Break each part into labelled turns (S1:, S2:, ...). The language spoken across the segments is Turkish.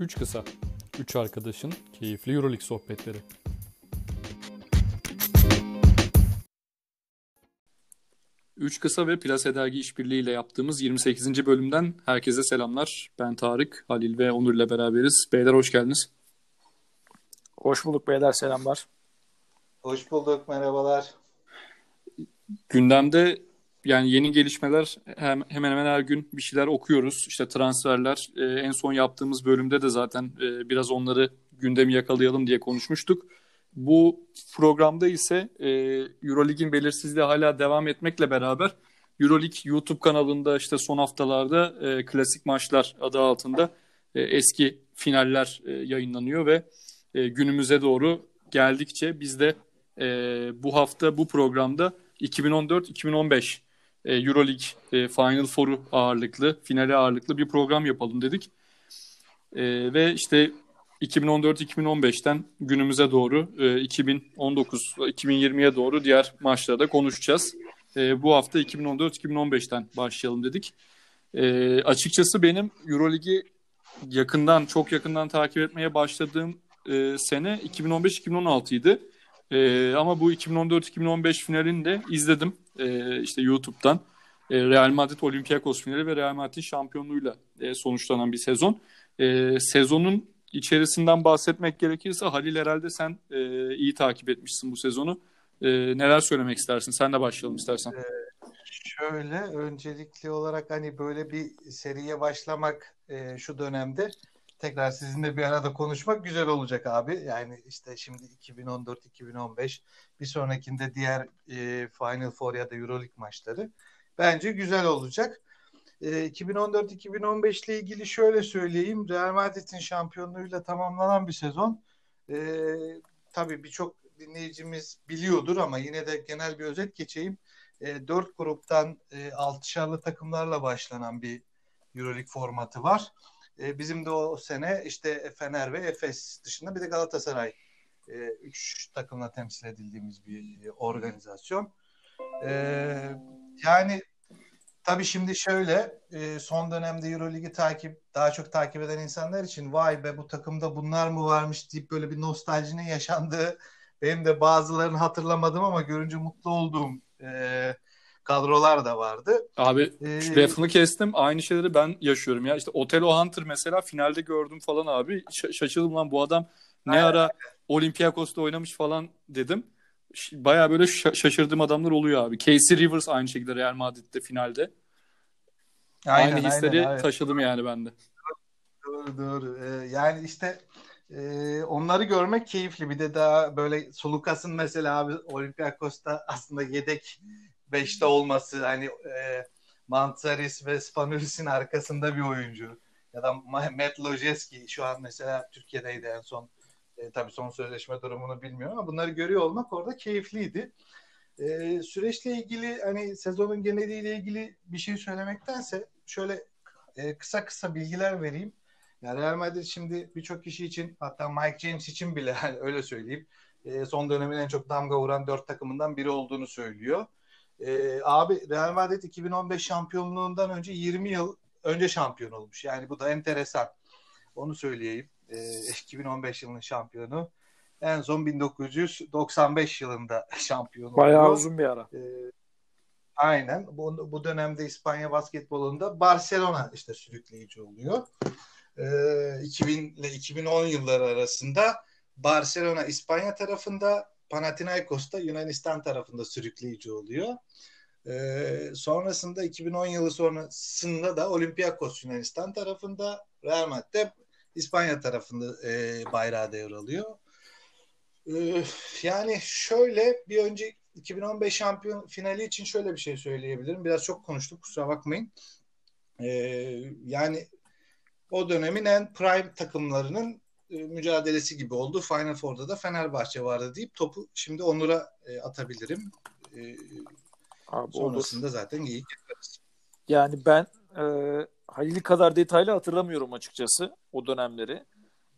S1: Üç kısa, üç arkadaşın keyifli Euroleague sohbetleri. Üç kısa ve Plase Dergi işbirliğiyle yaptığımız 28. bölümden herkese selamlar. Ben Tarık, Halil ve Onur ile beraberiz. Beyler hoş geldiniz.
S2: Hoş bulduk beyler selamlar.
S3: Hoş bulduk merhabalar.
S1: Gündemde yani yeni gelişmeler hemen hemen her gün bir şeyler okuyoruz. İşte transferler e, en son yaptığımız bölümde de zaten e, biraz onları gündemi yakalayalım diye konuşmuştuk. Bu programda ise e, Eurolig'in belirsizliği hala devam etmekle beraber Euroleague YouTube kanalında işte son haftalarda e, klasik maçlar adı altında eski finaller yayınlanıyor ve e, günümüze doğru geldikçe biz de bu hafta bu programda 2014-2015 e, Euroleague e, Final Four'u ağırlıklı, finale ağırlıklı bir program yapalım dedik. E, ve işte 2014-2015'ten günümüze doğru e, 2019-2020'ye doğru diğer maçlarda konuşacağız. E, bu hafta 2014-2015'ten başlayalım dedik. E, açıkçası benim Euroligi yakından, çok yakından takip etmeye başladığım e, sene 2015-2016 idi. E, ama bu 2014-2015 finalini de izledim e, işte YouTube'dan. E, Real Madrid Olympiakos finali ve Real Madrid şampiyonluğuyla e, sonuçlanan bir sezon. E, sezonun içerisinden bahsetmek gerekirse Halil herhalde sen e, iyi takip etmişsin bu sezonu. E, neler söylemek istersin? Sen de başlayalım istersen. Ee,
S3: şöyle öncelikli olarak hani böyle bir seriye başlamak e, şu dönemde tekrar sizinle bir arada konuşmak güzel olacak abi. Yani işte şimdi 2014-2015 bir sonrakinde diğer e, Final Four ya da Euroleague maçları bence güzel olacak. E, 2014-2015 ile ilgili şöyle söyleyeyim. Real Madrid'in şampiyonluğuyla tamamlanan bir sezon. E, tabii birçok dinleyicimiz biliyordur ama yine de genel bir özet geçeyim. E, 4 gruptan e, 6'şarlı takımlarla başlanan bir Euroleague formatı var. E, bizim de o sene işte Fener ve Efes dışında bir de Galatasaray e, üç takımla temsil edildiğimiz bir organizasyon. E, yani tabii şimdi şöyle e, son dönemde Euroligi takip daha çok takip eden insanlar için vay be bu takımda bunlar mı varmış deyip böyle bir nostaljinin yaşandığı benim de bazılarını hatırlamadım ama görünce mutlu olduğum e, kadrolar da vardı.
S1: Abi ee, lafını kestim. Aynı şeyleri ben yaşıyorum ya. İşte Otelo Hunter mesela finalde gördüm falan abi. Ş- şaşırdım lan bu adam ne aynen. ara Olympiakos'ta oynamış falan dedim. Baya böyle ş- şaşırdığım adamlar oluyor abi. Casey Rivers aynı şekilde Real Madrid'de finalde. Aynen, aynı hisleri aynen, taşıdım yani ben de.
S3: Doğru doğru. Ee, yani işte e, onları görmek keyifli. Bir de daha böyle Sulukas'ın mesela abi Olympiakos'ta aslında yedek 5'te olması hani e, Mantaris ve Spanulis'in arkasında bir oyuncu ya da Matt Lojeski şu an mesela Türkiye'deydi en son e, tabii son sözleşme durumunu bilmiyorum ama bunları görüyor olmak orada keyifliydi. E, süreçle ilgili hani sezonun geneliyle ilgili bir şey söylemektense şöyle e, kısa kısa bilgiler vereyim. Yani Real Madrid şimdi birçok kişi için hatta Mike James için bile öyle söyleyeyim e, son dönemin en çok damga vuran dört takımından biri olduğunu söylüyor. E, abi Real Madrid 2015 şampiyonluğundan önce 20 yıl önce şampiyon olmuş. Yani bu da enteresan. Onu söyleyeyim. E, 2015 yılının şampiyonu. En son 1995 yılında şampiyon
S2: oldu. Bayağı uzun bir ara. E,
S3: aynen. Bu, bu dönemde İspanya basketbolunda Barcelona işte sürükleyici oluyor. E, 2000 ile 2010 yılları arasında Barcelona İspanya tarafında Panathinaikos da Yunanistan tarafında sürükleyici oluyor. Ee, sonrasında 2010 yılı sonrasında da Olympiakos Yunanistan tarafında, Real Madrid İspanya tarafında e, bayrağı devralıyor. Ee, yani şöyle bir önce 2015 şampiyon finali için şöyle bir şey söyleyebilirim. Biraz çok konuştuk kusura bakmayın. Ee, yani o dönemin en prime takımlarının e, mücadelesi gibi oldu. Final Four'da da Fenerbahçe vardı deyip topu şimdi Onur'a e, atabilirim. E, Abi sonrasında olur. zaten geyik yaparız.
S2: Yani ben e, Halil kadar detaylı hatırlamıyorum açıkçası o dönemleri.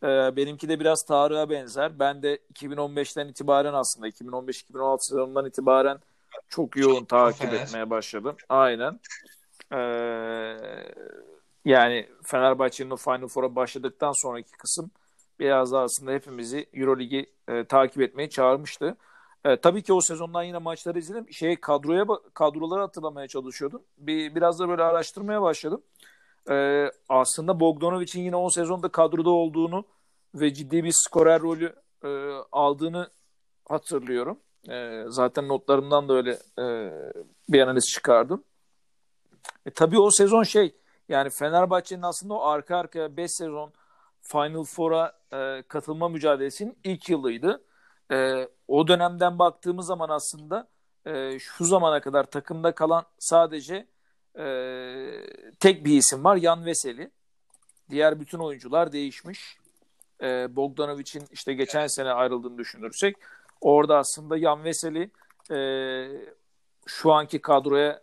S2: E, benimki de biraz Tarık'a benzer. Ben de 2015'ten itibaren aslında 2015-2016 sezonundan itibaren çok yoğun takip Fener. etmeye başladım. Aynen. Ee, Yani Fenerbahçe'nin o Final Four'a başladıktan sonraki kısım biraz daha aslında hepimizi Euroligi e, takip etmeye çağırmıştı. E, tabii ki o sezondan yine maçları izledim. Şey kadroya kadroları hatırlamaya çalışıyordum. Bir biraz da böyle araştırmaya başladım. E, aslında Bogdanovic'in yine o sezonda kadroda olduğunu ve ciddi bir skorer rolü e, aldığını hatırlıyorum. E, zaten notlarımdan da öyle e, bir analiz çıkardım. E, tabii o sezon şey yani Fenerbahçe'nin aslında o arka arkaya 5 sezon Final Four'a e, katılma mücadelesinin ilk yılıydı. E, o dönemden baktığımız zaman aslında e, şu zamana kadar takımda kalan sadece e, tek bir isim var. Yan Veseli. Diğer bütün oyuncular değişmiş. E, Bogdanovic'in işte geçen sene ayrıldığını düşünürsek orada aslında Yan Veseli e, şu anki kadroya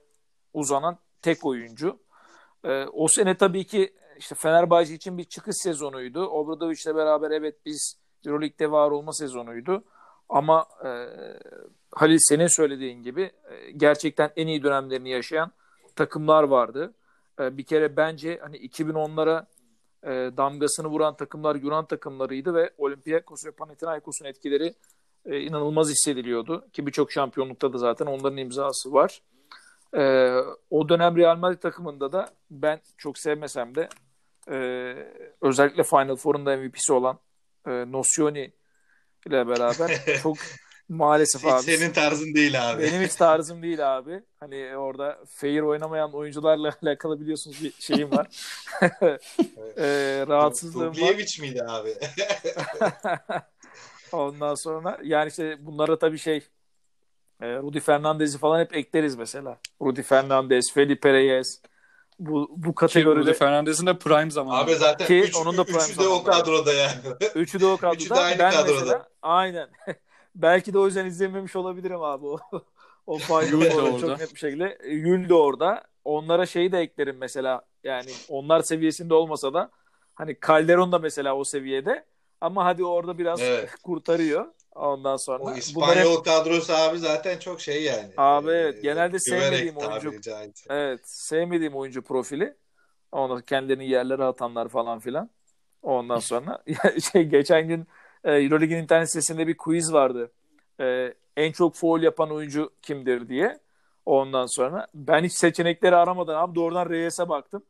S2: uzanan tek oyuncu. E, o sene tabii ki işte Fenerbahçe için bir çıkış sezonuydu. Obradovic'le beraber evet biz Euroleague'de var olma sezonuydu. Ama e, Halil senin söylediğin gibi e, gerçekten en iyi dönemlerini yaşayan takımlar vardı. E, bir kere bence hani 2010'lara e, damgasını vuran takımlar Yunan takımlarıydı ve Olympiakos ve Panathinaikos'un etkileri e, inanılmaz hissediliyordu. Ki birçok şampiyonlukta da zaten onların imzası var. E, o dönem Real Madrid takımında da ben çok sevmesem de e, özellikle Final Four'un da MVP'si olan e, Nocioni ile beraber çok maalesef
S3: hiç
S2: abi.
S3: senin tarzın değil abi.
S2: Benim hiç tarzım değil abi. Hani orada fair oynamayan oyuncularla alakalı biliyorsunuz bir şeyim var. e, rahatsızlığım var.
S3: Dubljevic miydi abi?
S2: Ondan sonra yani işte bunlara tabii şey e, Rudy Fernandez'i falan hep ekleriz mesela. Rudy Fernandez, Felipe Reyes bu bu kategoride.
S1: Ki Fernandez'in de prime zamanı.
S3: Abi zaten
S2: Ki
S3: üç,
S2: onun da prime
S3: üçü de o kadroda yani.
S2: Üçü de o kadroda.
S3: Üçü de aynı
S2: ben
S3: kadroda.
S2: mesela aynen. Belki de o yüzden izlememiş olabilirim abi o. o
S1: Yul de orada.
S2: çok net bir şekilde. Yul de orada. Onlara şeyi de eklerim mesela. Yani onlar seviyesinde olmasa da hani Calderon da mesela o seviyede. Ama hadi orada biraz
S3: Evet.
S2: kurtarıyor. Ondan sonra.
S3: O İspanyol
S2: hep-
S3: kadrosu abi zaten çok şey yani.
S2: Abi evet,
S3: Ee,
S2: genelde sevmediğim oyuncu. Evet. Sevmediğim oyuncu profili. Ondan kendilerini yerlere atanlar falan filan. Ondan sonra şey geçen gün e, Euroleague'in internet sitesinde bir quiz vardı. E, en çok foul yapan oyuncu kimdir diye. Ondan sonra ben hiç seçenekleri aramadan abi doğrudan Reyes'e baktım.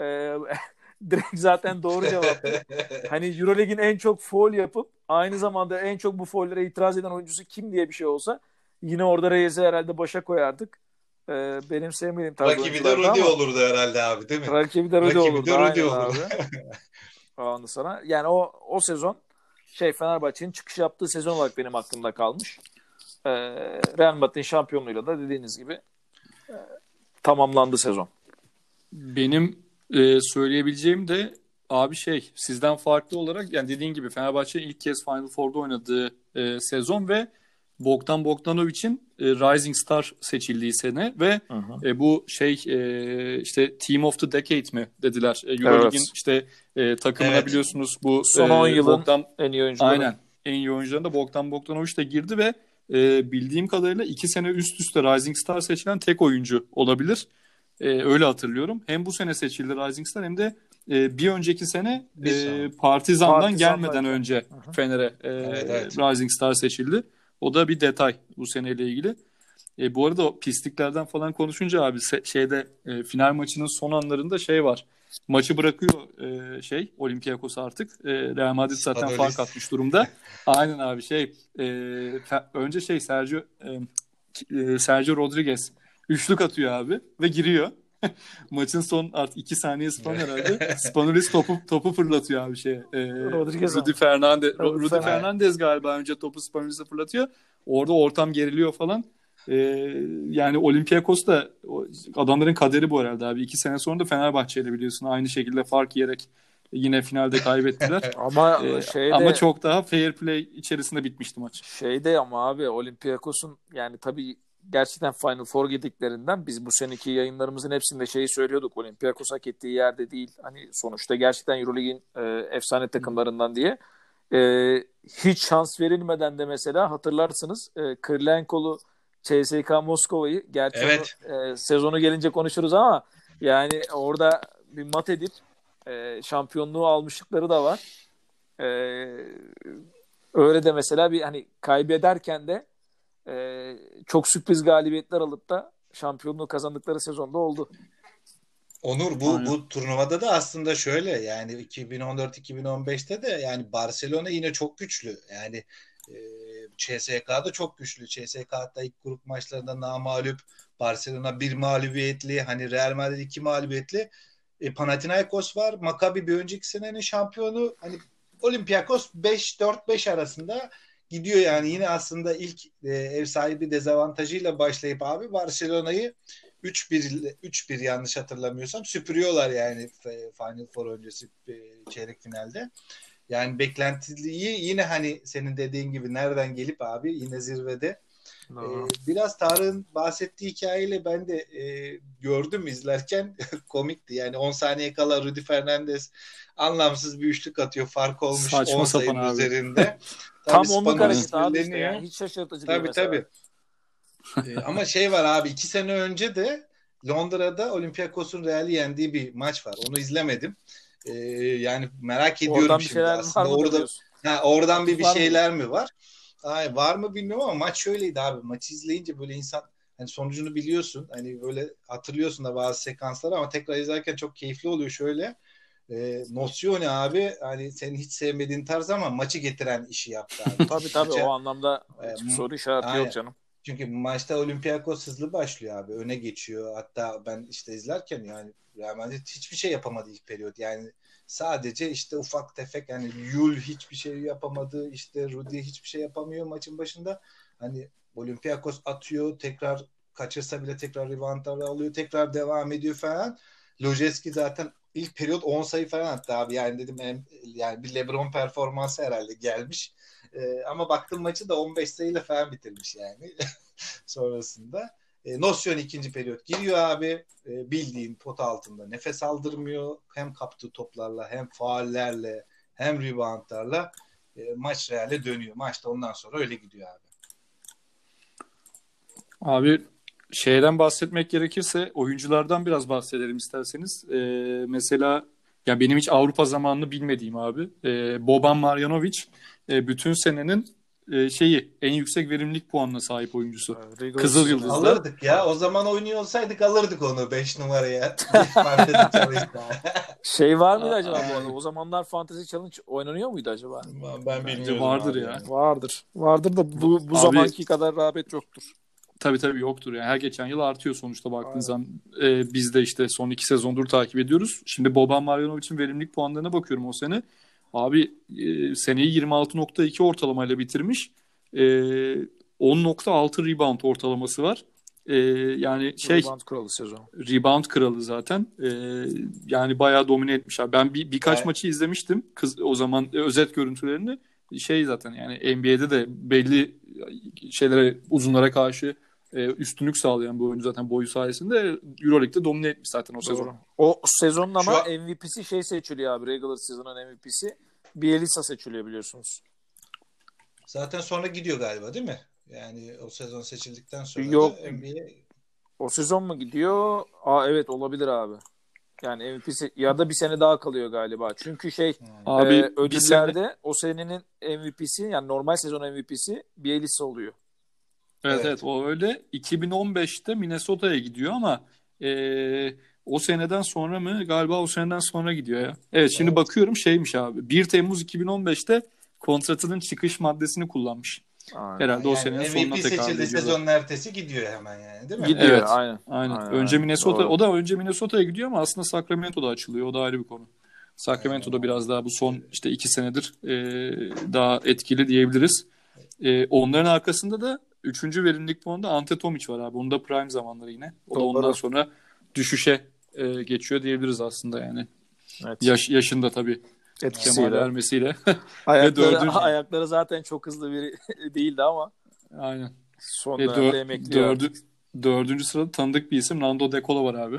S2: E, direkt zaten doğru cevap. hani Euroleague'in en çok foul yapıp aynı zamanda en çok bu faullere itiraz eden oyuncusu kim diye bir şey olsa yine orada Reyes'i herhalde başa koyardık. E, benim sevmediğim tarz
S3: Rakibi de Rudy
S2: ama-
S3: olurdu herhalde abi değil mi?
S2: Rakibi de Rudy
S3: Rakibi
S2: olurdu.
S3: de Rudy olurdu.
S2: Ondan sonra yani o o sezon şey Fenerbahçe'nin çıkış yaptığı sezon olarak benim aklımda kalmış. Ee, Real Madrid'in şampiyonluğuyla da dediğiniz gibi e, tamamlandı sezon.
S1: Benim e, söyleyebileceğim de abi şey sizden farklı olarak yani dediğin gibi Fenerbahçe ilk kez Final Four'da oynadığı e, sezon ve Bogdan Bogdanovic'in e, Rising Star seçildiği sene ve e, bu şey e, işte Team of the Decade mi dediler. E, Euroleague'in
S2: Evet.
S1: işte e, takımına
S3: Evet.
S1: biliyorsunuz bu
S2: Son
S1: e,
S2: 10 yılın
S1: Bogdan
S2: En iyi oyuncuları.
S1: Aynen. En iyi oyuncularında Bogdan Bogdanovic de girdi ve e, bildiğim kadarıyla iki sene üst üste Rising Star seçilen tek oyuncu olabilir. E, öyle hatırlıyorum. Hem bu sene seçildi Rising Star hem de e, bir önceki sene
S3: Bir
S1: e. Partizan'dan
S2: Partizan'dayken.
S1: gelmeden önce
S2: Hı hı.
S1: Fener'e e,
S3: Evet, evet.
S1: Rising Star seçildi. O da bir detay bu seneyle ilgili. E, bu arada pisliklerden falan konuşunca abi se- şeyde e, final maçının son anlarında şey var. Maçı bırakıyor e, şey Olympiakos artık. E, Real Madrid zaten
S3: Adolis.
S1: fark atmış durumda. Aynen abi şey e, önce şey Sergio e, e, Sergio Rodriguez üçlük atıyor abi ve giriyor. Maçın son artık iki saniyesi falan herhalde. Spanulis topu topu fırlatıyor abi şey. E,
S2: Rodriguez
S1: Rudy. Fernandez,
S2: Rudy Fernandez.
S1: Fernandez galiba önce topu Spanulis'e fırlatıyor. Orada ortam geriliyor falan. E, yani Olympiakos da o- adamların kaderi bu herhalde abi. İki sene sonra da Fenerbahçe'yle biliyorsun aynı şekilde fark yiyerek yine finalde kaybettiler.
S2: Ama
S1: E,
S2: şeyde
S1: ama çok daha fair play içerisinde bitmişti maç.
S2: şeyde ama abi Olympiakos'un yani tabii gerçekten Final Four gittiklerinden biz bu seneki yayınlarımızın hepsinde şeyi söylüyorduk. Olympiakos hak ettiği yerde değil. Hani sonuçta gerçekten Euroleague'in e, efsane takımlarından diye. E, hiç şans verilmeden de mesela hatırlarsınız e, Kırlenkolu CSKA Moskova'yı gerçi
S3: Evet.
S2: e, sezonu gelince konuşuruz ama yani orada bir mat edip e, şampiyonluğu almışlıkları da var. E, öyle de mesela bir hani kaybederken de e, çok sürpriz galibiyetler alıp da şampiyonluğu kazandıkları sezonda oldu.
S3: Onur bu
S1: Aynen.
S3: bu turnuvada da aslında şöyle yani 2014-2015'te de yani Barcelona yine çok güçlü. Yani e, CSK'da çok güçlü. CSK hatta ilk grup maçlarında namağlup Barcelona bir mağlubiyetli hani Real Madrid iki mağlubiyetli. E, Panathinaikos var. Maccabi bir önceki senenin şampiyonu. Hani Olympiakos 5-4-5 arasında gidiyor yani yine aslında ilk e, ev sahibi dezavantajıyla başlayıp abi Barcelona'yı 3-1 3-1 yanlış hatırlamıyorsam süpürüyorlar yani Final Four öncesi e, çeyrek finalde. Yani beklentiliyi yine hani senin dediğin gibi nereden gelip abi yine zirvede. Ee, biraz Tarık'ın bahsettiği hikayeyle ben de e, gördüm izlerken komikti. Yani 10 saniye kala Rudy Fernandez anlamsız bir üçlük atıyor. Fark olmuş
S1: Saçma
S3: 10
S1: sapan
S3: sayının
S1: abi.
S3: üzerinde.
S2: Tam onluk hareket abi işte yani. Hiç şaşırtıcı değil
S3: Tabii
S2: mesela.
S3: tabii. Ee, ama şey var abi iki sene önce de Londra'da Olympiakos'un Real'i yendiği bir maç var. Onu izlemedim. Ee, yani merak ediyorum
S2: Oradan
S3: şimdi. Aslında orada? Ha, oradan bir bir şeyler mi var? Ay, var mı bilmiyorum ama maç şöyleydi abi. Maçı izleyince böyle insan hani sonucunu biliyorsun. Hani böyle hatırlıyorsun da bazı sekansları ama tekrar izlerken çok keyifli oluyor şöyle. E, Nocione abi hani senin hiç sevmediğin tarz ama maçı getiren işi yaptı abi.
S2: Tabii tabii
S3: Maça-
S2: o anlamda
S3: E,
S2: soru işareti
S3: aynen.
S2: yok canım.
S3: Çünkü maçta Olympiakos hızlı başlıyor abi. Öne geçiyor. Hatta ben işte izlerken yani Real Madrid hiçbir şey yapamadı ilk periyot. Yani sadece işte ufak tefek yani Yul hiçbir şey yapamadı. İşte Rudy hiçbir şey yapamıyor maçın başında. Hani Olympiakos atıyor. Tekrar kaçırsa bile tekrar reboundları alıyor. Tekrar devam ediyor falan. Lojeski zaten ilk periyot 10 sayı falan attı abi. Yani dedim yani bir LeBron performansı herhalde gelmiş. Ee, ama baktım maçı da 15 sayıyla falan bitirmiş yani sonrasında. E, Nosyon ikinci periyot giriyor abi. E, bildiğin pot altında nefes aldırmıyor. Hem kaptığı toplarla hem faallerle hem reboundlarla e, maç reale dönüyor. Maçta ondan sonra öyle gidiyor abi.
S1: Abi şeyden bahsetmek gerekirse oyunculardan biraz bahsedelim isterseniz. Ee, mesela ya benim hiç Avrupa zamanını bilmediğim abi. Ee, Boban Marjanovic e, bütün senenin e, şeyi en yüksek verimlilik puanına sahip oyuncusu.
S2: Rigor
S1: Kızıl
S2: Sezon.
S1: Yıldız.
S3: Alırdık ya. O zaman oynuyor olsaydık alırdık onu 5 numaraya.
S2: Şey var mıydı acaba bu arada? O zamanlar Fantasy Challenge oynanıyor muydu acaba?
S3: ben bilmiyorum
S1: vardır
S3: abi
S1: ya.
S3: yani.
S2: Vardır. Vardır da bu, bu
S1: Abi-
S2: zamanki kadar rağbet yoktur.
S1: Tabii tabii yoktur yani. Her geçen yıl artıyor sonuçta baktığınız zaman. Ee, biz de işte son iki sezondur takip ediyoruz. Şimdi Boban Marjanovic'in verimlilik puanlarına bakıyorum o sene. Abi e, seneyi 26.2 ortalamayla bitirmiş. E, 10.6 rebound ortalaması var. E, yani şey
S2: Rebound kralı sezon.
S1: rebound kralı zaten. E, yani bayağı domine etmiş abi. Ben bir, birkaç
S3: Evet.
S1: maçı izlemiştim. Kız o zaman e, özet görüntülerini. Şey zaten yani NBA'de de belli şeylere uzunlara karşı e, üstünlük sağlayan bu oyuncu zaten boyu sayesinde EuroLeague'de domine etmiş zaten o sezon.
S2: O sezonun ama
S3: Şu an-
S2: MVP'si şey seçiliyor abi. Regular season'ın MVP'si. Bielitsa seçiliyor biliyorsunuz.
S3: Zaten sonra gidiyor galiba değil mi? Yani o sezon seçildikten sonra
S2: Yok.
S3: NBA
S2: O sezon mu gidiyor? Aa evet olabilir abi. Yani MVP'si ya da bir sene daha kalıyor galiba. Çünkü şey
S1: Abi
S2: e,
S1: bir sene
S2: ödüllerde o senenin MVP'si yani normal sezon MVP'si Bielitsa oluyor.
S1: Evet
S3: Evet.
S1: evet o öyle. 2015'te Minnesota'ya gidiyor ama e, o seneden sonra mı? Galiba o seneden sonra gidiyor ya. Evet şimdi
S3: Evet.
S1: bakıyorum şeymiş abi. 1 Temmuz 2015'te kontratının çıkış maddesini kullanmış.
S2: Aynen.
S1: Herhalde o
S3: Yani
S1: senenin
S3: MVP
S1: sonuna tekabül
S3: seçildi sezonun ertesi gidiyor hemen yani değil mi?
S2: Gidiyor
S1: Evet.
S2: aynen.
S1: Aynen.
S2: Aynen,
S1: önce. Minnesota
S2: Doğru.
S1: o da önce Minnesota'ya gidiyor ama aslında Sacramento'da açılıyor. O da ayrı bir konu. Sacramento'da
S3: Aynen.
S1: biraz daha bu son işte iki senedir e, daha etkili diyebiliriz. E, onların arkasında da üçüncü verimlilik puanında Ante Tomic var abi. Onun da prime zamanları yine. O da
S2: Doğru.
S1: ondan sonra düşüşe e, geçiyor diyebiliriz aslında yani.
S2: Evet.
S1: Yaş, yaşında tabii kemal
S2: Etkisiyle.
S1: vermesiyle.
S2: Ayakları,
S1: dördüncü-
S2: ayakları zaten çok hızlı biri değildi ama
S1: Aynen.
S2: son
S1: E,
S2: dönemde
S1: dör- dördü, dördüncü sırada tanıdık bir isim Nando De Colo var abi.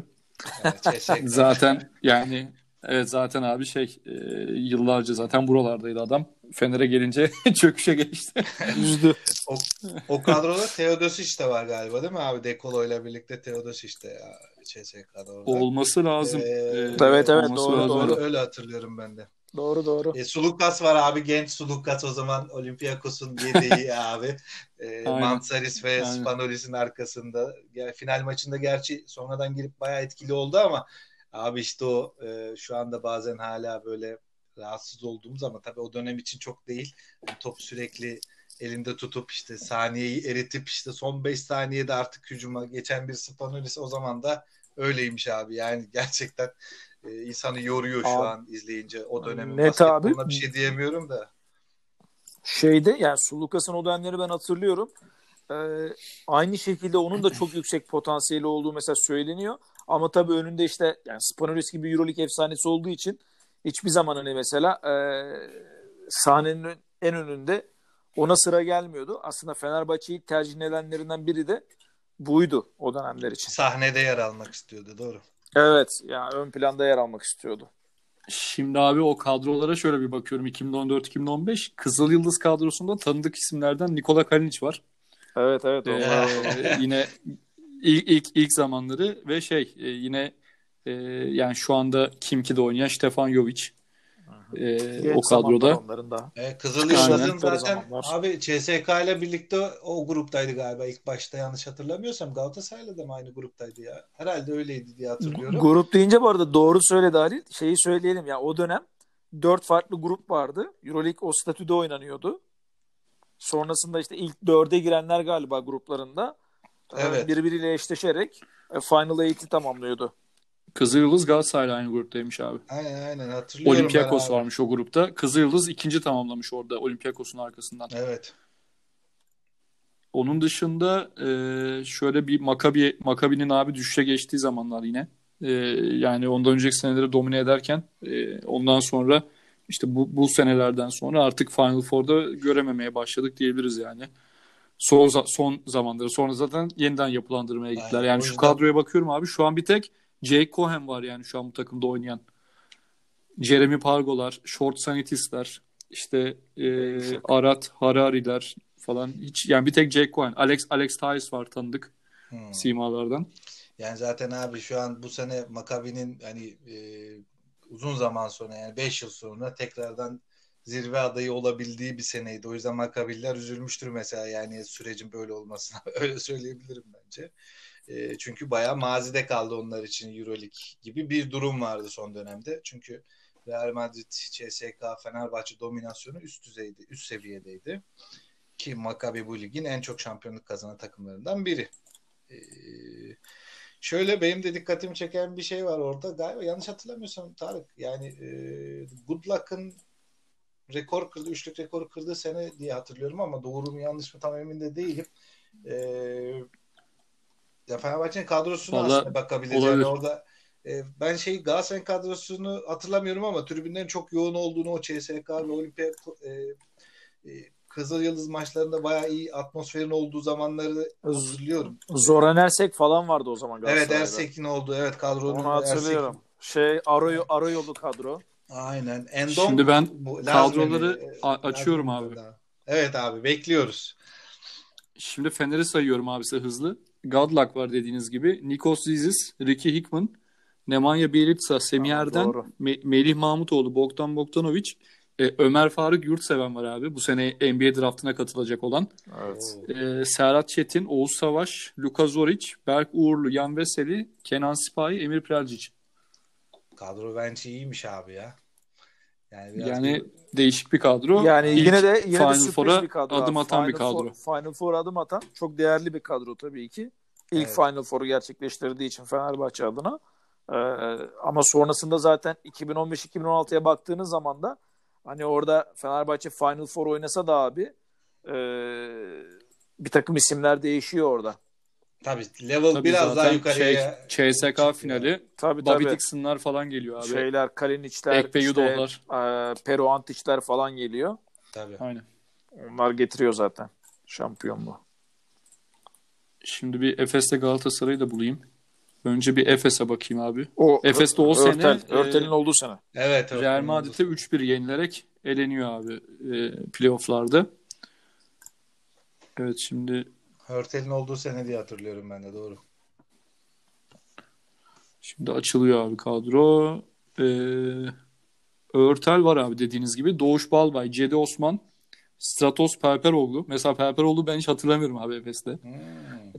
S3: Evet, CSK.
S1: Zaten yani Evet zaten abi şey e, yıllarca zaten buralardaydı adam. Fener'e gelince çöküşe geçti.
S2: Yüzdü.
S3: O, o kadroda Teodosic de var galiba değil mi abi? Dekolo ile birlikte Teodosic de ya CSK'da orada.
S1: Olması lazım.
S3: Ee,
S1: Ee,
S2: evet, evet, doğru,
S1: lazım.
S2: doğru.
S3: Öyle hatırlıyorum ben de.
S2: Doğru doğru.
S3: E, Sulukas var abi. Genç Sulukas o zaman Olympiakos'un yedeği abi. E. Mansaris ve
S1: Aynen.
S3: Spanolis'in arkasında. Ya, final maçında gerçi sonradan girip bayağı etkili oldu ama abi işte o e, şu anda bazen hala böyle rahatsız olduğumuz ama tabii o dönem için çok değil. Yani top sürekli elinde tutup işte saniyeyi eritip işte son 5 saniyede artık hücuma geçen bir Spanolis o zaman da öyleymiş abi. Yani gerçekten e, insanı yoruyor şu
S2: Abi.
S3: an izleyince o dönemin
S2: Net
S3: basketboluna
S2: abi.
S3: bir şey diyemiyorum da.
S2: Şeyde yani Sulukas'ın o dönemleri ben hatırlıyorum. Ee, aynı şekilde onun da çok yüksek potansiyeli olduğu mesela söyleniyor. Ama tabii önünde işte yani Spanolis gibi Euroleague efsanesi olduğu için hiçbir zaman hani mesela e, sahnenin en önünde ona sıra gelmiyordu. Aslında Fenerbahçe'yi tercih nedenlerinden biri de buydu o dönemler için.
S3: Sahnede yer almak istiyordu doğru.
S2: Evet yani ön planda yer almak istiyordu.
S1: Şimdi abi o kadrolara şöyle bir bakıyorum. 2014-2015 Kızıl Yıldız kadrosunda tanıdık isimlerden Nikola Kalinic var.
S2: Evet evet. o-
S1: Ee, yine ilk, ilk ilk zamanları ve şey e, yine e, yani şu anda Kimki'de oynayan Stefan Jovic e,
S2: Genç
S1: o kadroda.
S2: da.
S3: E, Kızıl
S2: Doğru
S3: zaten abi CSK ile birlikte o gruptaydı galiba ilk başta yanlış hatırlamıyorsam Galatasaray'la da mı aynı gruptaydı ya? Herhalde öyleydi diye hatırlıyorum.
S2: Grup deyince bu arada doğru söyledi Halil. Şeyi söyleyelim ya o dönem dört farklı grup vardı. Euroleague o statüde oynanıyordu. Sonrasında işte ilk dörde girenler galiba gruplarında
S3: Evet.
S2: birbiriyle eşleşerek e, Final Eight'i tamamlıyordu.
S1: Kızıl Yıldız Galatasaray'la aynı gruptaymış abi.
S3: Aynen aynen hatırlıyorum
S1: Olympiakos
S3: ben abi.
S1: varmış o grupta. Kızıl Yıldız ikinci tamamlamış orada Olympiakos'un arkasından.
S3: Evet.
S1: Onun dışında e, şöyle bir Makabi Makabi'nin abi düşüşe geçtiği zamanlar yine. E, yani ondan önceki seneleri domine ederken e, ondan sonra işte bu, bu senelerden sonra artık Final Four'da görememeye başladık diyebiliriz yani. Son son zamanları sonra zaten yeniden yapılandırmaya gittiler.
S3: Aynen,
S1: Yani şu kadroya bakıyorum abi şu an bir tek Jake Cohen var yani şu an bu takımda oynayan. Jeremy Pargolar, Short Sanitistler, işte e, Arat Harari'ler falan hiç yani bir tek Jake Cohen, Alex Alex Tyus var tanıdık
S3: Hmm.
S1: simalardan.
S3: Yani zaten abi şu an bu sene Makabi'nin hani e, uzun zaman sonra yani 5 yıl sonra tekrardan zirve adayı olabildiği bir seneydi. O yüzden Makabililer üzülmüştür mesela yani sürecin böyle olmasına. Öyle söyleyebilirim bence. E, çünkü bayağı mazide kaldı onlar için Euroleague gibi bir durum vardı son dönemde. Çünkü Real Madrid, CSK, Fenerbahçe dominasyonu üst düzeydi, üst seviyedeydi. Ki Maccabi bu ligin en çok şampiyonluk kazanan takımlarından biri. Ee, şöyle benim de dikkatimi çeken bir şey var orada. Galiba yanlış hatırlamıyorsam Tarık yani e, Good Luck'ın rekor kırdı, üçlük rekoru kırdığı sene diye hatırlıyorum ama doğru mu yanlış mı tam emin de değilim. Ee, ya Fenerbahçe'nin kadrosuna
S1: Vallahi
S3: aslında bakabiliriz.
S1: olabilir.
S3: Yani orada e, ben şey Galatasaray kadrosunu hatırlamıyorum ama tribünlerin çok yoğun olduğunu o CSK ve Olimpiyat e, e, Kızıl Yıldız maçlarında bayağı iyi atmosferin olduğu zamanları hatırlıyorum.
S2: Zoran Ersek falan vardı o zaman
S3: Evet
S2: Galatasaray'da.
S3: Ersek'in oldu. Evet kadronun
S2: Onu hatırlıyorum. Şey Aroy Aroyolu kadro.
S3: Aynen. Endom
S1: Şimdi ben
S3: bu,
S1: kadroları
S3: yani.
S1: açıyorum
S3: Lazım
S1: abi.
S3: daha. Evet abi bekliyoruz.
S1: Şimdi Fener'i sayıyorum abi size hızlı. Godluck var dediğiniz gibi. Nikos Zizis, Ricky Hickman, Nemanja Bjelica, Semih Erden. Me- Melih Mahmutoğlu, Bogdan Bogdanovic, e, Ömer Faruk Yurtseven var abi. Bu sene NBA draftına katılacak olan.
S2: Evet.
S1: E, Serhat Çetin, Oğuz Savaş, Luka Zoric, Berk Uğurlu, Yan Veseli, Kenan Sipahi, Emir Prelcic.
S3: Kadro bence iyiymiş abi ya. Yani biraz
S1: Yani
S3: bir-
S1: değişik bir kadro.
S2: Yani
S1: İlk
S2: yine de yine de
S1: Final
S2: sürpriz
S1: Four'a
S2: bir kadro.
S1: adım atan bir
S2: Final
S1: kadro.
S2: Four, Final Four adım atan çok değerli bir kadro tabii ki. İlk
S3: Evet.
S2: Final Four'u gerçekleştirdiği için Fenerbahçe adına. Ee, ama sonrasında zaten 2015-2016'ya baktığınız zaman da hani orada Fenerbahçe Final Four oynasa da abi e, bir takım isimler değişiyor orada.
S3: Tabii level
S1: Tabii
S3: biraz daha yukarıya.
S1: şey, CSK finali.
S2: Tabii
S1: Bobby
S2: tabii.
S1: Dixon'lar falan geliyor abi.
S2: Şeyler, Kalinic'ler,
S1: Ekpe
S2: işte, e, Pero Antic'ler falan geliyor.
S3: Tabii.
S1: Aynen.
S2: Onlar getiriyor zaten şampiyonluğu.
S1: Şimdi bir Efes'te Galatasaray'ı da bulayım. Önce bir Efes'e bakayım abi.
S2: O
S1: Efes'te o
S2: Örtel,
S1: sene
S2: Örtel'in
S1: e,
S2: olduğu sene.
S3: Evet.
S1: Real Madrid'e 3-1 yenilerek eleniyor abi e, playofflarda. Evet şimdi
S3: Hörtel'in olduğu sene diye hatırlıyorum ben de doğru.
S1: şimdi açılıyor abi kadro. E, Örtel var abi dediğiniz gibi. Doğuş Balbay, Cedi Osman, Stratos Perperoğlu. Mesela Perperoğlu ben hiç hatırlamıyorum abi Efes'te.
S3: Hmm.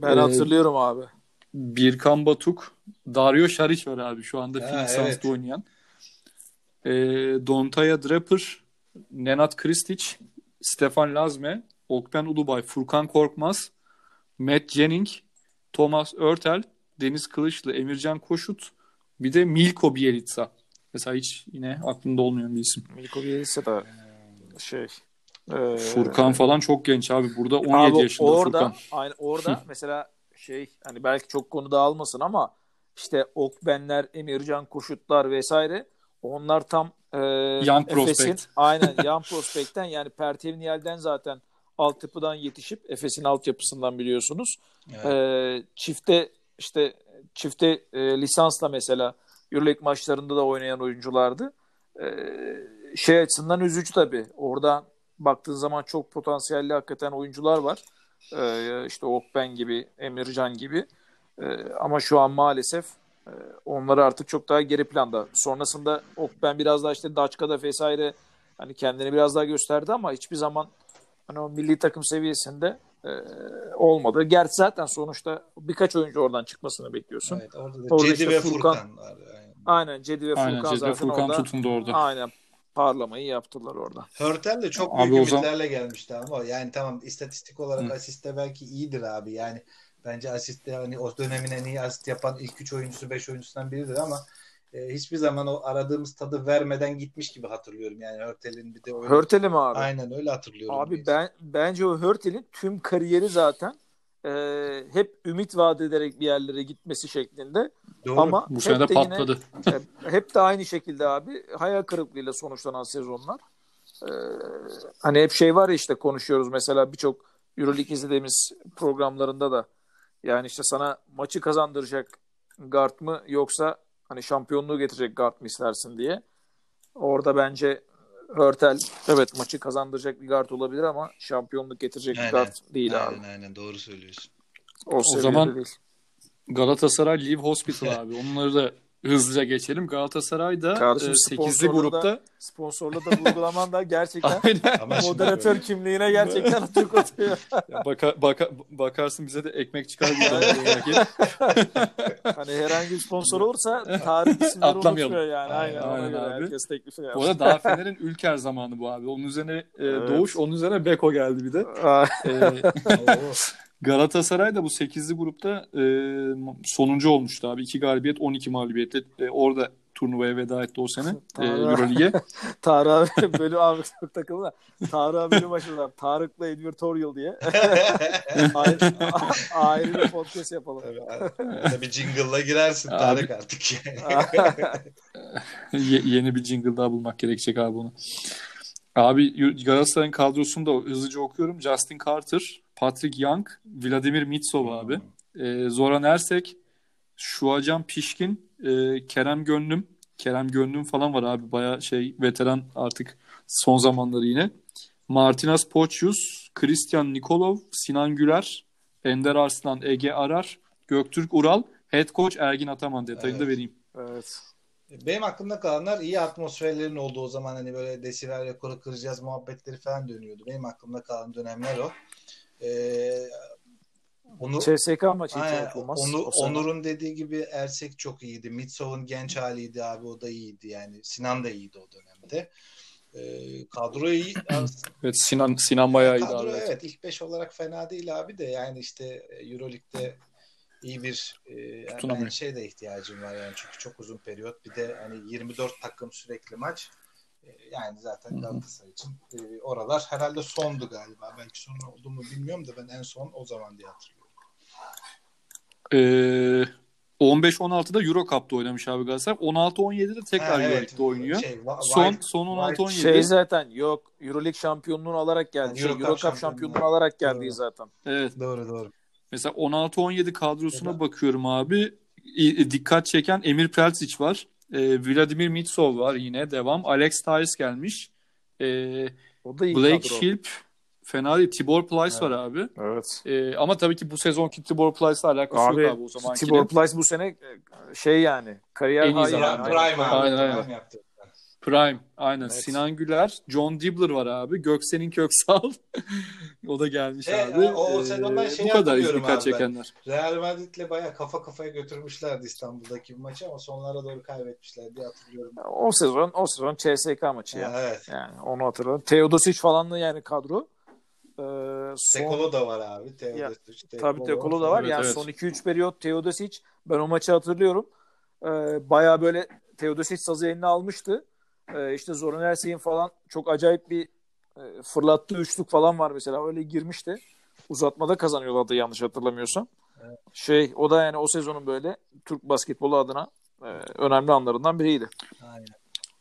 S2: Ben
S1: Ee,
S2: hatırlıyorum abi.
S1: Birkan Batuk, Dario Şariç var abi şu anda Phoenix
S3: evet.
S1: Suns'ta oynayan. E, Dontaya Draper, Nenad Kristic, Stefan Lazme, Okben Ulubay, Furkan Korkmaz, Matt Jennings, Thomas Örtel, Deniz Kılıçlı, Emircan Koşut, bir de Milko Bielica. Mesela hiç yine aklımda olmayan bir isim.
S2: Milko Bielitsa da şey e,
S1: Furkan falan çok genç abi. Burada 17
S2: Abi
S1: yaşında
S2: orada,
S1: Furkan.
S2: Aynı orada mesela şey hani belki çok konu dağılmasın ama işte Okbenler, Emircan Koşutlar vesaire onlar tam e,
S1: Young
S2: Efes'in-
S1: prospect.
S2: aynen Young Prospect'ten yani Pertevniyel'den zaten altyapıdan yetişip Efes'in altyapısından biliyorsunuz.
S3: Evet.
S2: E, çifte işte çifte e, lisansla mesela Euroleague maçlarında da oynayan oyunculardı. E, şey açısından üzücü tabii. Orada baktığın zaman çok potansiyelli hakikaten oyuncular var. E, işte Okben gibi, Emircan gibi. E, ama şu an maalesef e, onları artık çok daha geri planda. Sonrasında Okben biraz daha işte Daçka'da vesaire hani kendini biraz daha gösterdi ama hiçbir zaman hani o milli takım seviyesinde e, olmadı. Gerçi zaten sonuçta birkaç oyuncu oradan çıkmasını bekliyorsun.
S3: Evet, orada da
S2: Orada
S3: Cedi
S2: işte
S3: ve
S2: Furkan-
S3: Furkan, var. Aynen.
S2: Aynen Cedi ve Furkan
S1: Aynen Cedi
S2: zaten
S1: Furkan
S2: orada
S1: tutundu orada.
S2: aynen parlamayı yaptılar orada.
S3: Hörtel de çok
S1: Abi
S3: büyük
S1: o zaman-
S3: ümitlerle gelmişti ama yani tamam istatistik olarak
S1: Hı.
S3: asiste belki iyidir abi. Yani bence asiste hani o dönemin en iyi asist yapan ilk 3 oyuncusu 5 oyuncusundan biridir ama e, hiçbir zaman o aradığımız tadı vermeden gitmiş gibi hatırlıyorum. Yani Hörtel'in bir de öyle.
S2: Hörtel'i mi abi?
S3: Aynen öyle hatırlıyorum.
S2: Abi ben bence o Hörtel'in tüm kariyeri zaten e, hep ümit vaat ederek bir yerlere gitmesi şeklinde.
S3: Doğru.
S2: Ama
S1: Bu sene de
S2: yine-
S1: patladı.
S2: E, hep de aynı şekilde abi hayal kırıklığıyla sonuçlanan sezonlar. E, hani hep şey var ya işte konuşuyoruz mesela birçok Euroleague izlediğimiz programlarında da yani işte sana maçı kazandıracak guard mı yoksa hani şampiyonluğu getirecek guard mı istersin diye. Orada bence Hörtel evet maçı kazandıracak bir guard olabilir ama şampiyonluk getirecek
S3: Aynen.
S2: bir guard değil abi.
S3: Aynen aynen doğru söylüyorsun.
S2: O, seviyede
S1: zaman-
S2: değil.
S1: Galatasaray Live Hospital abi. Onları da hızlıca geçelim. Galatasaray da
S2: Kardeşim,
S1: 8'li
S2: sponsorluğu da-
S1: grupta
S2: Sponsorlu da vurgulaman da gerçekten
S1: Aynen.
S2: Moderatör kimliğine gerçekten atık atıyor.
S1: Baka, baka, bakarsın bize de ekmek çıkar buradan.
S2: Hani herhangi bir sponsor olursa tarih isimleri
S1: Atlamayalım.
S2: unutmuyor yani. Aynen,
S3: Aynen,
S1: aynen abi.
S2: herkes teklifi yapsın.
S1: Bu arada daha Fener'in Ülker zamanı bu abi. Onun üzerine e,
S2: Evet.
S1: Doğuş, onun üzerine Beko geldi bir de. E. Galatasaray da bu 8'li grupta e, sonuncu olmuştu abi. 2 galibiyet, 12 mağlubiyetle e, orada turnuvaya veda etti o sene. E. Euroleague'e.
S2: Tarık abi bölüm abi çok takıldı da. Tarık abi bölüm başında Tarık'la Editorial diye ayrı, ayrı bir podcast yapalım.
S3: Tabii, tabii jingle'la girersin
S1: Abi.
S3: Tarık artık.
S1: Ye- yeni bir jingle daha bulmak gerekecek abi bunu. Abi Galatasaray'ın kadrosunu da hızlıca okuyorum. Justin Carter, Patrick Young, Vladimir Mitsov abi. E, Zoran Ersek, Şuacan Pişkin, e, Kerem Gönlüm. Kerem Gönlüm falan var abi. Baya şey veteran artık son zamanları yine. Martinas Pocius, Christian Nikolov, Sinan Güler, Ender Arslan, Ege Arar, Göktürk Ural, Head Coach Ergin Ataman detayını da
S3: Evet.
S1: vereyim.
S2: Evet.
S3: Benim aklımda kalanlar iyi atmosferlerin olduğu o zaman hani böyle desibel rekoru kıracağız muhabbetleri falan dönüyordu. Benim aklımda kalan dönemler o. Ee, onu,
S2: CSK maçı hiç
S3: Aynen,
S2: unutulmaz.
S3: Onur-
S2: o sene.
S3: Onur'un dediği gibi Ersek çok iyiydi. Mitsov'un genç haliydi abi o da iyiydi yani. Sinan da iyiydi o dönemde. Ee, kadro iyi.
S1: Evet Sinan Sinan bayağı iyiydi
S3: kadro
S1: abi.
S3: evet ilk 5 olarak fena değil abi de yani işte Euroleague'de iyi bir e, yani şey de ihtiyacım var yani çünkü çok uzun periyot bir de hani 24 takım sürekli maç E, yani zaten. Galatasaray için e, oralar herhalde sondu galiba belki sonra oldu mu bilmiyorum da ben en son o zaman diye hatırlıyorum.
S1: Ee, 15-16'da Euro Cup'ta oynamış abi Galatasaray. 16-17'de tekrar
S3: Ha, evet.
S1: Euroleague'de oynuyor.
S3: Şey, wa-
S1: Son son
S3: White
S1: 16-17.
S2: Şey zaten yok Euroleague şampiyonluğunu alarak geldi.
S3: Yani
S2: Şey,
S3: Euro
S2: Euro Cup
S3: şampiyonluğu.
S2: şampiyonluğunu alarak geldi
S3: Doğru.
S2: zaten.
S1: Evet.
S3: Doğru doğru.
S1: Mesela 16-17 kadrosuna
S3: Evet.
S1: bakıyorum abi. i- dikkat çeken Emir Pelcic var. E, Vladimir Mitsov var yine devam. Alex Tyres gelmiş. E,
S2: O da iyi
S1: Blake
S2: kadro.
S1: Shilp fena değil. Tibor Plyce var abi.
S2: Evet.
S1: E, ama tabii ki bu sezonki Tibor Plyce'la alakası
S2: Abi,
S1: yok abi o zaman.
S2: Tibor Plyce bu sene e, şey yani kariyer
S1: En iyi
S2: yani.
S3: Prime, abi.
S1: Aynen, aynen.
S3: Prime yaptı.
S1: Prime. Aynen.
S2: Evet.
S1: Sinan Güler, John Dibbler var abi. Göksel'in Köksal. o da gelmiş
S3: E,
S1: abi.
S3: o- o
S1: Ee,
S3: sezondan şeyi
S1: bu kadar
S3: hatırlıyorum
S1: dikkat çekenler.
S3: Real Madrid'le bayağı kafa kafaya götürmüşlerdi İstanbul'daki bir maçı ama sonlara doğru kaybetmişler diye hatırlıyorum.
S2: O sezon o sezon CSK maçı ya.
S3: Evet.
S2: Yani onu hatırladım. Teodosic falan da yani kadro. Ee, son,
S3: Tekolo da var abi. Teodosic,
S2: tabii Tekolo da var.
S1: Evet,
S2: yani
S1: evet.
S2: son 2-3 periyot Teodosic ben o maçı hatırlıyorum. Ee, bayağı böyle Teodosic sazı eline almıştı. Ee, işte Zoran Ersey'in falan çok acayip bir e, fırlattığı üçlük falan var mesela. Öyle girmişti. Uzatmada kazanıyorlardı yanlış hatırlamıyorsam. Şey o da yani o sezonun böyle Türk basketbolu adına e, önemli anlarından biriydi.
S3: Aynen.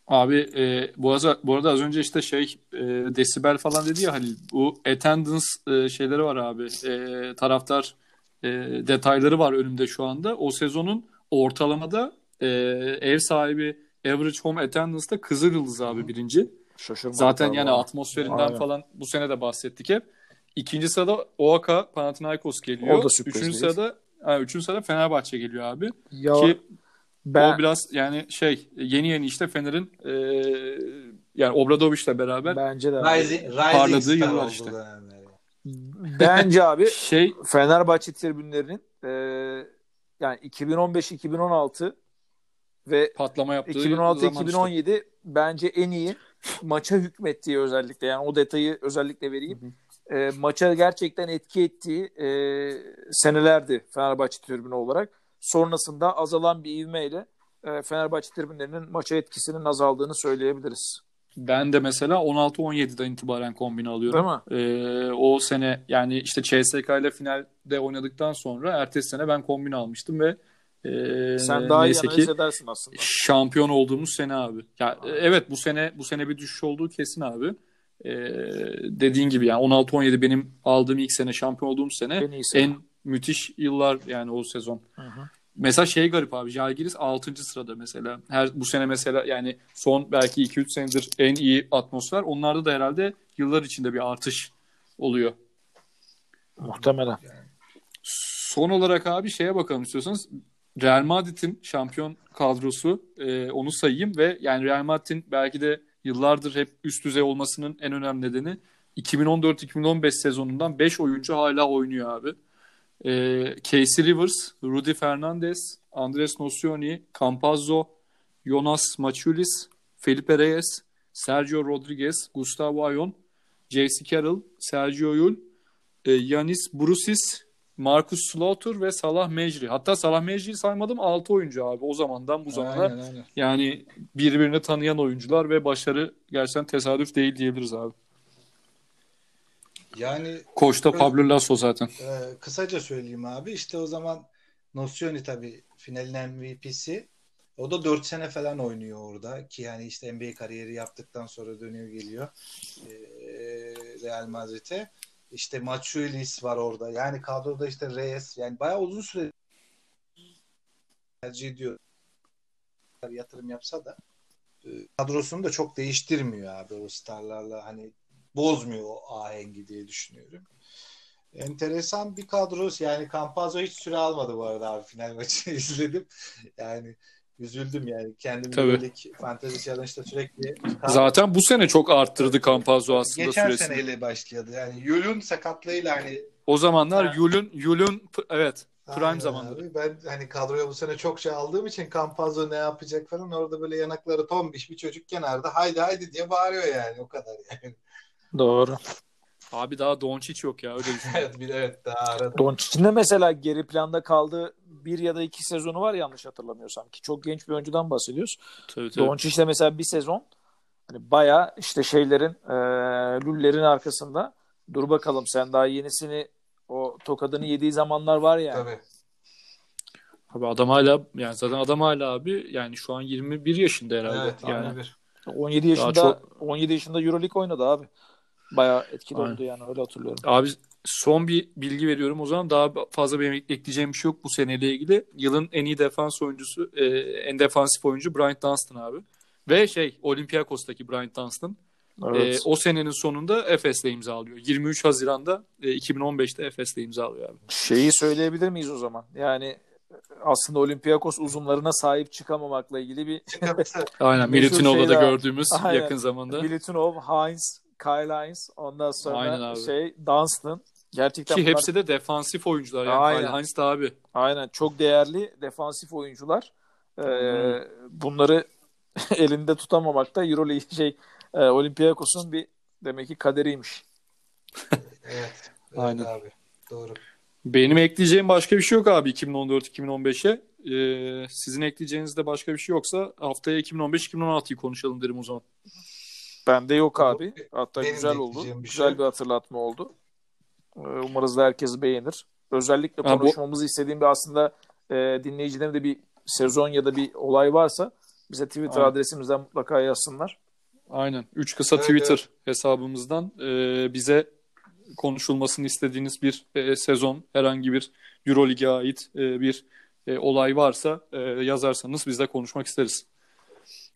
S1: Abi e, bu, arada, bu arada az önce işte şey e, desibel falan dedi ya Halil. Bu attendance e, şeyleri var abi. E, taraftar e, detayları var önümde şu anda. O sezonun ortalamada e, ev sahibi average home attendance'da Kızılyıldız abi birinci.
S2: Şaşırmadım.
S1: Zaten yani
S2: Vallahi.
S1: atmosferinden
S2: Aynen.
S1: falan bu sene de bahsettik hep. İkinci sırada OAKA Panathinaikos geliyor.
S2: O da sürpriz
S1: Üçüncü
S2: değil.
S1: sırada ha, üçüncü sırada Fenerbahçe geliyor abi.
S2: Ya
S1: Ki
S2: ben
S1: o biraz yani şey yeni yeni işte Fener'in e, yani Obradoviç'le beraber
S2: bence de
S3: Rising, Rising
S1: Parladığı yıllar işte.
S3: dönemleri.
S2: bence abi
S1: şey
S2: Fenerbahçe tribünlerinin e, yani 2015-2016 ve
S1: patlama yaptığı zaman işte.
S2: 2016-2017 bence en iyi maça hükmettiği özellikle yani o detayı özellikle vereyim. E, maça gerçekten etki ettiği e, senelerdi Fenerbahçe tribünü olarak. Sonrasında azalan bir ivmeyle e, Fenerbahçe tribünlerinin maça etkisinin azaldığını söyleyebiliriz.
S1: Ben de mesela 16-17'den itibaren kombine alıyorum.
S2: Değil mi?
S1: Ee, o sene yani işte CSK ile finalde oynadıktan sonra ertesi sene ben kombine almıştım ve e,
S2: Sen daha iyi analiz
S1: ki
S2: edersin aslında.
S1: şampiyon olduğumuz sene abi. Ya e, evet bu sene bu sene bir düşüş olduğu kesin abi. Ee, dediğin gibi yani 16-17 benim aldığım ilk sene şampiyon olduğum sene
S2: En
S1: en müthiş yıllar yani o sezon.
S2: Hı hı.
S1: Mesela şey garip abi. Jalgiris 6. sırada mesela. Her bu sene mesela yani son belki 2-3 senedir en iyi atmosfer. Onlarda da herhalde yıllar içinde bir artış oluyor.
S2: Muhtemelen.
S1: Son olarak abi şeye bakalım istiyorsanız. Real Madrid'in şampiyon kadrosu e, onu sayayım ve yani Real Madrid'in belki de yıllardır hep üst düzey olmasının en önemli nedeni 2014-2015 sezonundan 5 oyuncu hala oynuyor abi. E, Casey Rivers, Rudy Fernandez, Andres Nocioni, Campazzo, Jonas Machulis, Felipe Reyes, Sergio Rodriguez, Gustavo Ayon, J.C. Carroll, Sergio Yul, e, Yanis Brusis, Marcus Slaughter ve Salah Mecri. Hatta Salah Mecri'yi saymadım 6 oyuncu abi o zamandan bu zamana.
S3: Aynen, aynen.
S1: Yani birbirini tanıyan oyuncular ve başarı gerçekten tesadüf değil diyebiliriz abi.
S3: Yani
S1: Koçta Pablo Lasso zaten.
S3: e, kısaca söyleyeyim abi. İşte o zaman Nocioni tabii finalin MVP'si. O da 4 sene falan oynuyor orada ki yani işte NBA kariyeri yaptıktan sonra dönüyor geliyor e, Real Madrid'e. İşte Machuelis var orada. Yani kadroda işte Reyes yani bayağı uzun süre tercih ediyor. Yatırım yapsa da e, kadrosunu da çok değiştirmiyor abi o starlarla hani bozmuyor o ahengi diye düşünüyorum. Enteresan bir kadro. Yani Campazzo hiç süre almadı bu arada abi final maçını izledim. Yani üzüldüm yani. Kendim
S1: Tabii.
S3: Euroleague Fantasy Challenge'da sürekli
S1: Zaten bu sene çok arttırdı Campazzo aslında
S3: geçen
S1: süresini.
S3: seneyle başladı. Yani Yul'un sakatlığıyla hani
S1: O zamanlar. Yul'un Yul'un evet prime
S3: Aynen
S1: zamanları.
S3: abi. Ben hani kadroya bu sene çok şey aldığım için Campazzo ne yapacak falan orada böyle yanakları tombiş bir çocuk kenarda haydi haydi diye bağırıyor yani o kadar yani.
S2: Doğru.
S1: Abi daha Doncic yok ya öyle düşün.
S3: evet bir evet daha arada.
S2: Doncic'in de mesela geri planda kaldığı bir ya da iki sezonu var yanlış hatırlamıyorsam ki çok genç bir oyuncudan bahsediyoruz.
S1: tabii, tabii.
S2: Doncic de mesela bir sezon hani bayağı işte şeylerin e, lüllerin arkasında dur bakalım sen daha yenisini o tokadını yediği zamanlar var yani.
S3: Tabii.
S1: Abi adam hala yani zaten adam hala abi yani şu an 21 yaşında herhalde.
S3: Evet,
S1: yani
S3: yani. bir.
S2: 17 yaşında
S1: çok-
S2: 17 yaşında EuroLeague oynadı abi. Bayağı etkili
S1: Aynen.
S2: oldu yani öyle hatırlıyorum.
S1: Abi Son bir bilgi veriyorum o zaman. Daha fazla benim ekleyeceğim bir şey yok bu seneyle ilgili. Yılın en iyi defans oyuncusu, e, en defansif oyuncu Bryant Dunstan abi. Ve şey Olympiakos'taki Bryant Dunstan.
S2: Evet.
S1: E, o senenin sonunda Efes'le imzalıyor. 23 Haziran'da e, 2015'te Efes'le imzalıyor abi.
S2: Şeyi söyleyebilir miyiz o zaman? Yani aslında Olympiakos uzunlarına sahip çıkamamakla ilgili bir.
S1: Aynen Milutinov'da da gördüğümüz
S2: Aynen.
S1: yakın zamanda.
S2: Militinov, Hines, Kyle Hines, ondan sonra
S1: Aynen abi.
S2: şey Dunstan. Gerçekten
S1: Ki
S2: bunlar
S1: hepsi de defansif oyuncular yani.
S2: Aynen.
S1: Hines de abi.
S2: aynen çok değerli defansif oyuncular. Ee,
S1: Hmm.
S2: bunları elinde tutamamak da Euroleague şey e, Olympiakos'un bir demek ki kaderiymiş.
S3: Evet.
S1: Aynen.
S3: abi. Doğru.
S1: Benim ekleyeceğim başka bir şey yok abi 2014-2015'e. Ee, sizin ekleyeceğiniz de başka bir şey yoksa haftaya 2015-2016'yı konuşalım derim o zaman.
S2: Bende yok abi. Hatta
S3: Benim
S2: güzel oldu.
S3: şey
S2: güzel bir hatırlatma oldu. Ee, Umarız da herkes beğenir. Özellikle
S1: Ha, bu-
S2: konuşmamızı istediğim bir aslında e, dinleyicilerin de bir sezon ya da bir olay varsa bize Twitter
S1: Aynen.
S2: adresimizden mutlaka yazsınlar.
S1: Aynen. Üç kısa
S3: Evet,
S1: Twitter hesabımızdan e, bize konuşulmasını istediğiniz bir e, sezon, herhangi bir Euroleague'e ait e, bir e, olay varsa e, yazarsanız biz de konuşmak isteriz.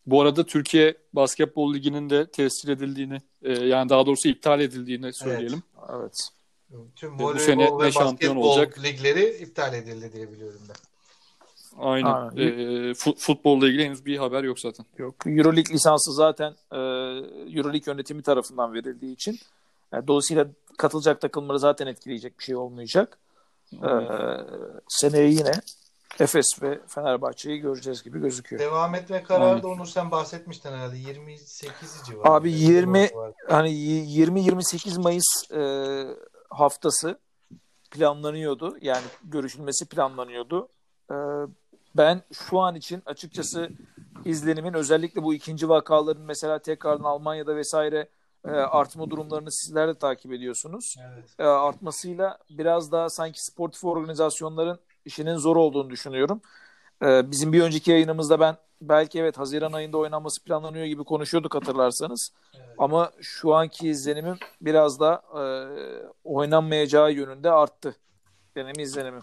S1: Bu arada Türkiye Basketbol Ligi'nin de tescil edildiğini, e, yani daha doğrusu iptal edildiğini söyleyelim.
S2: Evet.
S3: Tüm
S1: bu
S3: voleybol
S1: sene
S3: ve
S1: ne şampiyon
S3: basketbol
S1: olacak?
S3: ligleri iptal edildi diye biliyorum ben.
S1: Aynen.
S2: Aynen.
S1: E, fu- futbolla ilgili henüz bir haber yok zaten.
S2: Yok. Euroleague lisansı zaten e, Euroleague yönetimi tarafından verildiği için e, dolayısıyla katılacak takımları zaten etkileyecek bir şey olmayacak. E, seneye yine Efes ve Fenerbahçe'yi göreceğiz gibi gözüküyor.
S3: Devam etme kararı
S1: Aynen.
S3: da Onur sen bahsetmiştin herhalde 28 civarı.
S2: Abi 20 hani 20-28 Mayıs e, haftası planlanıyordu. Yani görüşülmesi planlanıyordu. E, ben şu an için açıkçası izlenimin özellikle bu ikinci vakaların mesela tekrardan Almanya'da vesaire e, artma durumlarını sizler de takip ediyorsunuz.
S3: Evet.
S2: E, artmasıyla biraz daha sanki sportif organizasyonların işinin zor olduğunu düşünüyorum. E, bizim bir önceki yayınımızda ben belki evet Haziran ayında oynanması planlanıyor gibi konuşuyorduk hatırlarsanız.
S3: Evet.
S2: Ama şu anki izlenimim biraz da e, oynanmayacağı yönünde arttı. Benim izlenimim.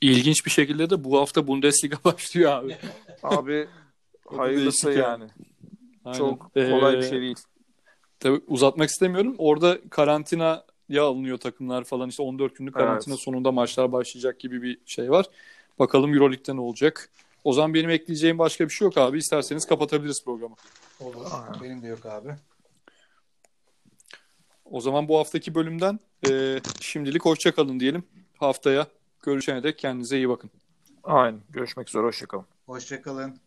S1: İlginç bir şekilde de bu hafta Bundesliga başlıyor abi.
S2: Abi hayırlısı yani.
S1: Aynen.
S2: Çok kolay bir
S1: Ee,
S2: şey değil.
S1: Tabii uzatmak istemiyorum. Orada karantinaya alınıyor takımlar falan. İşte 14 günlük karantina
S2: Evet.
S1: sonunda maçlar başlayacak gibi bir şey var. Bakalım Euroleague'de ne olacak. O zaman benim ekleyeceğim başka bir şey yok abi. İsterseniz kapatabiliriz programı.
S3: Olur.
S2: Aynen.
S3: Benim de yok abi.
S1: O zaman bu haftaki bölümden e, şimdilik hoşça kalın diyelim. Haftaya görüşene dek kendinize iyi bakın.
S2: Aynen. Görüşmek üzere. Hoşçakalın.
S3: Hoşçakalın.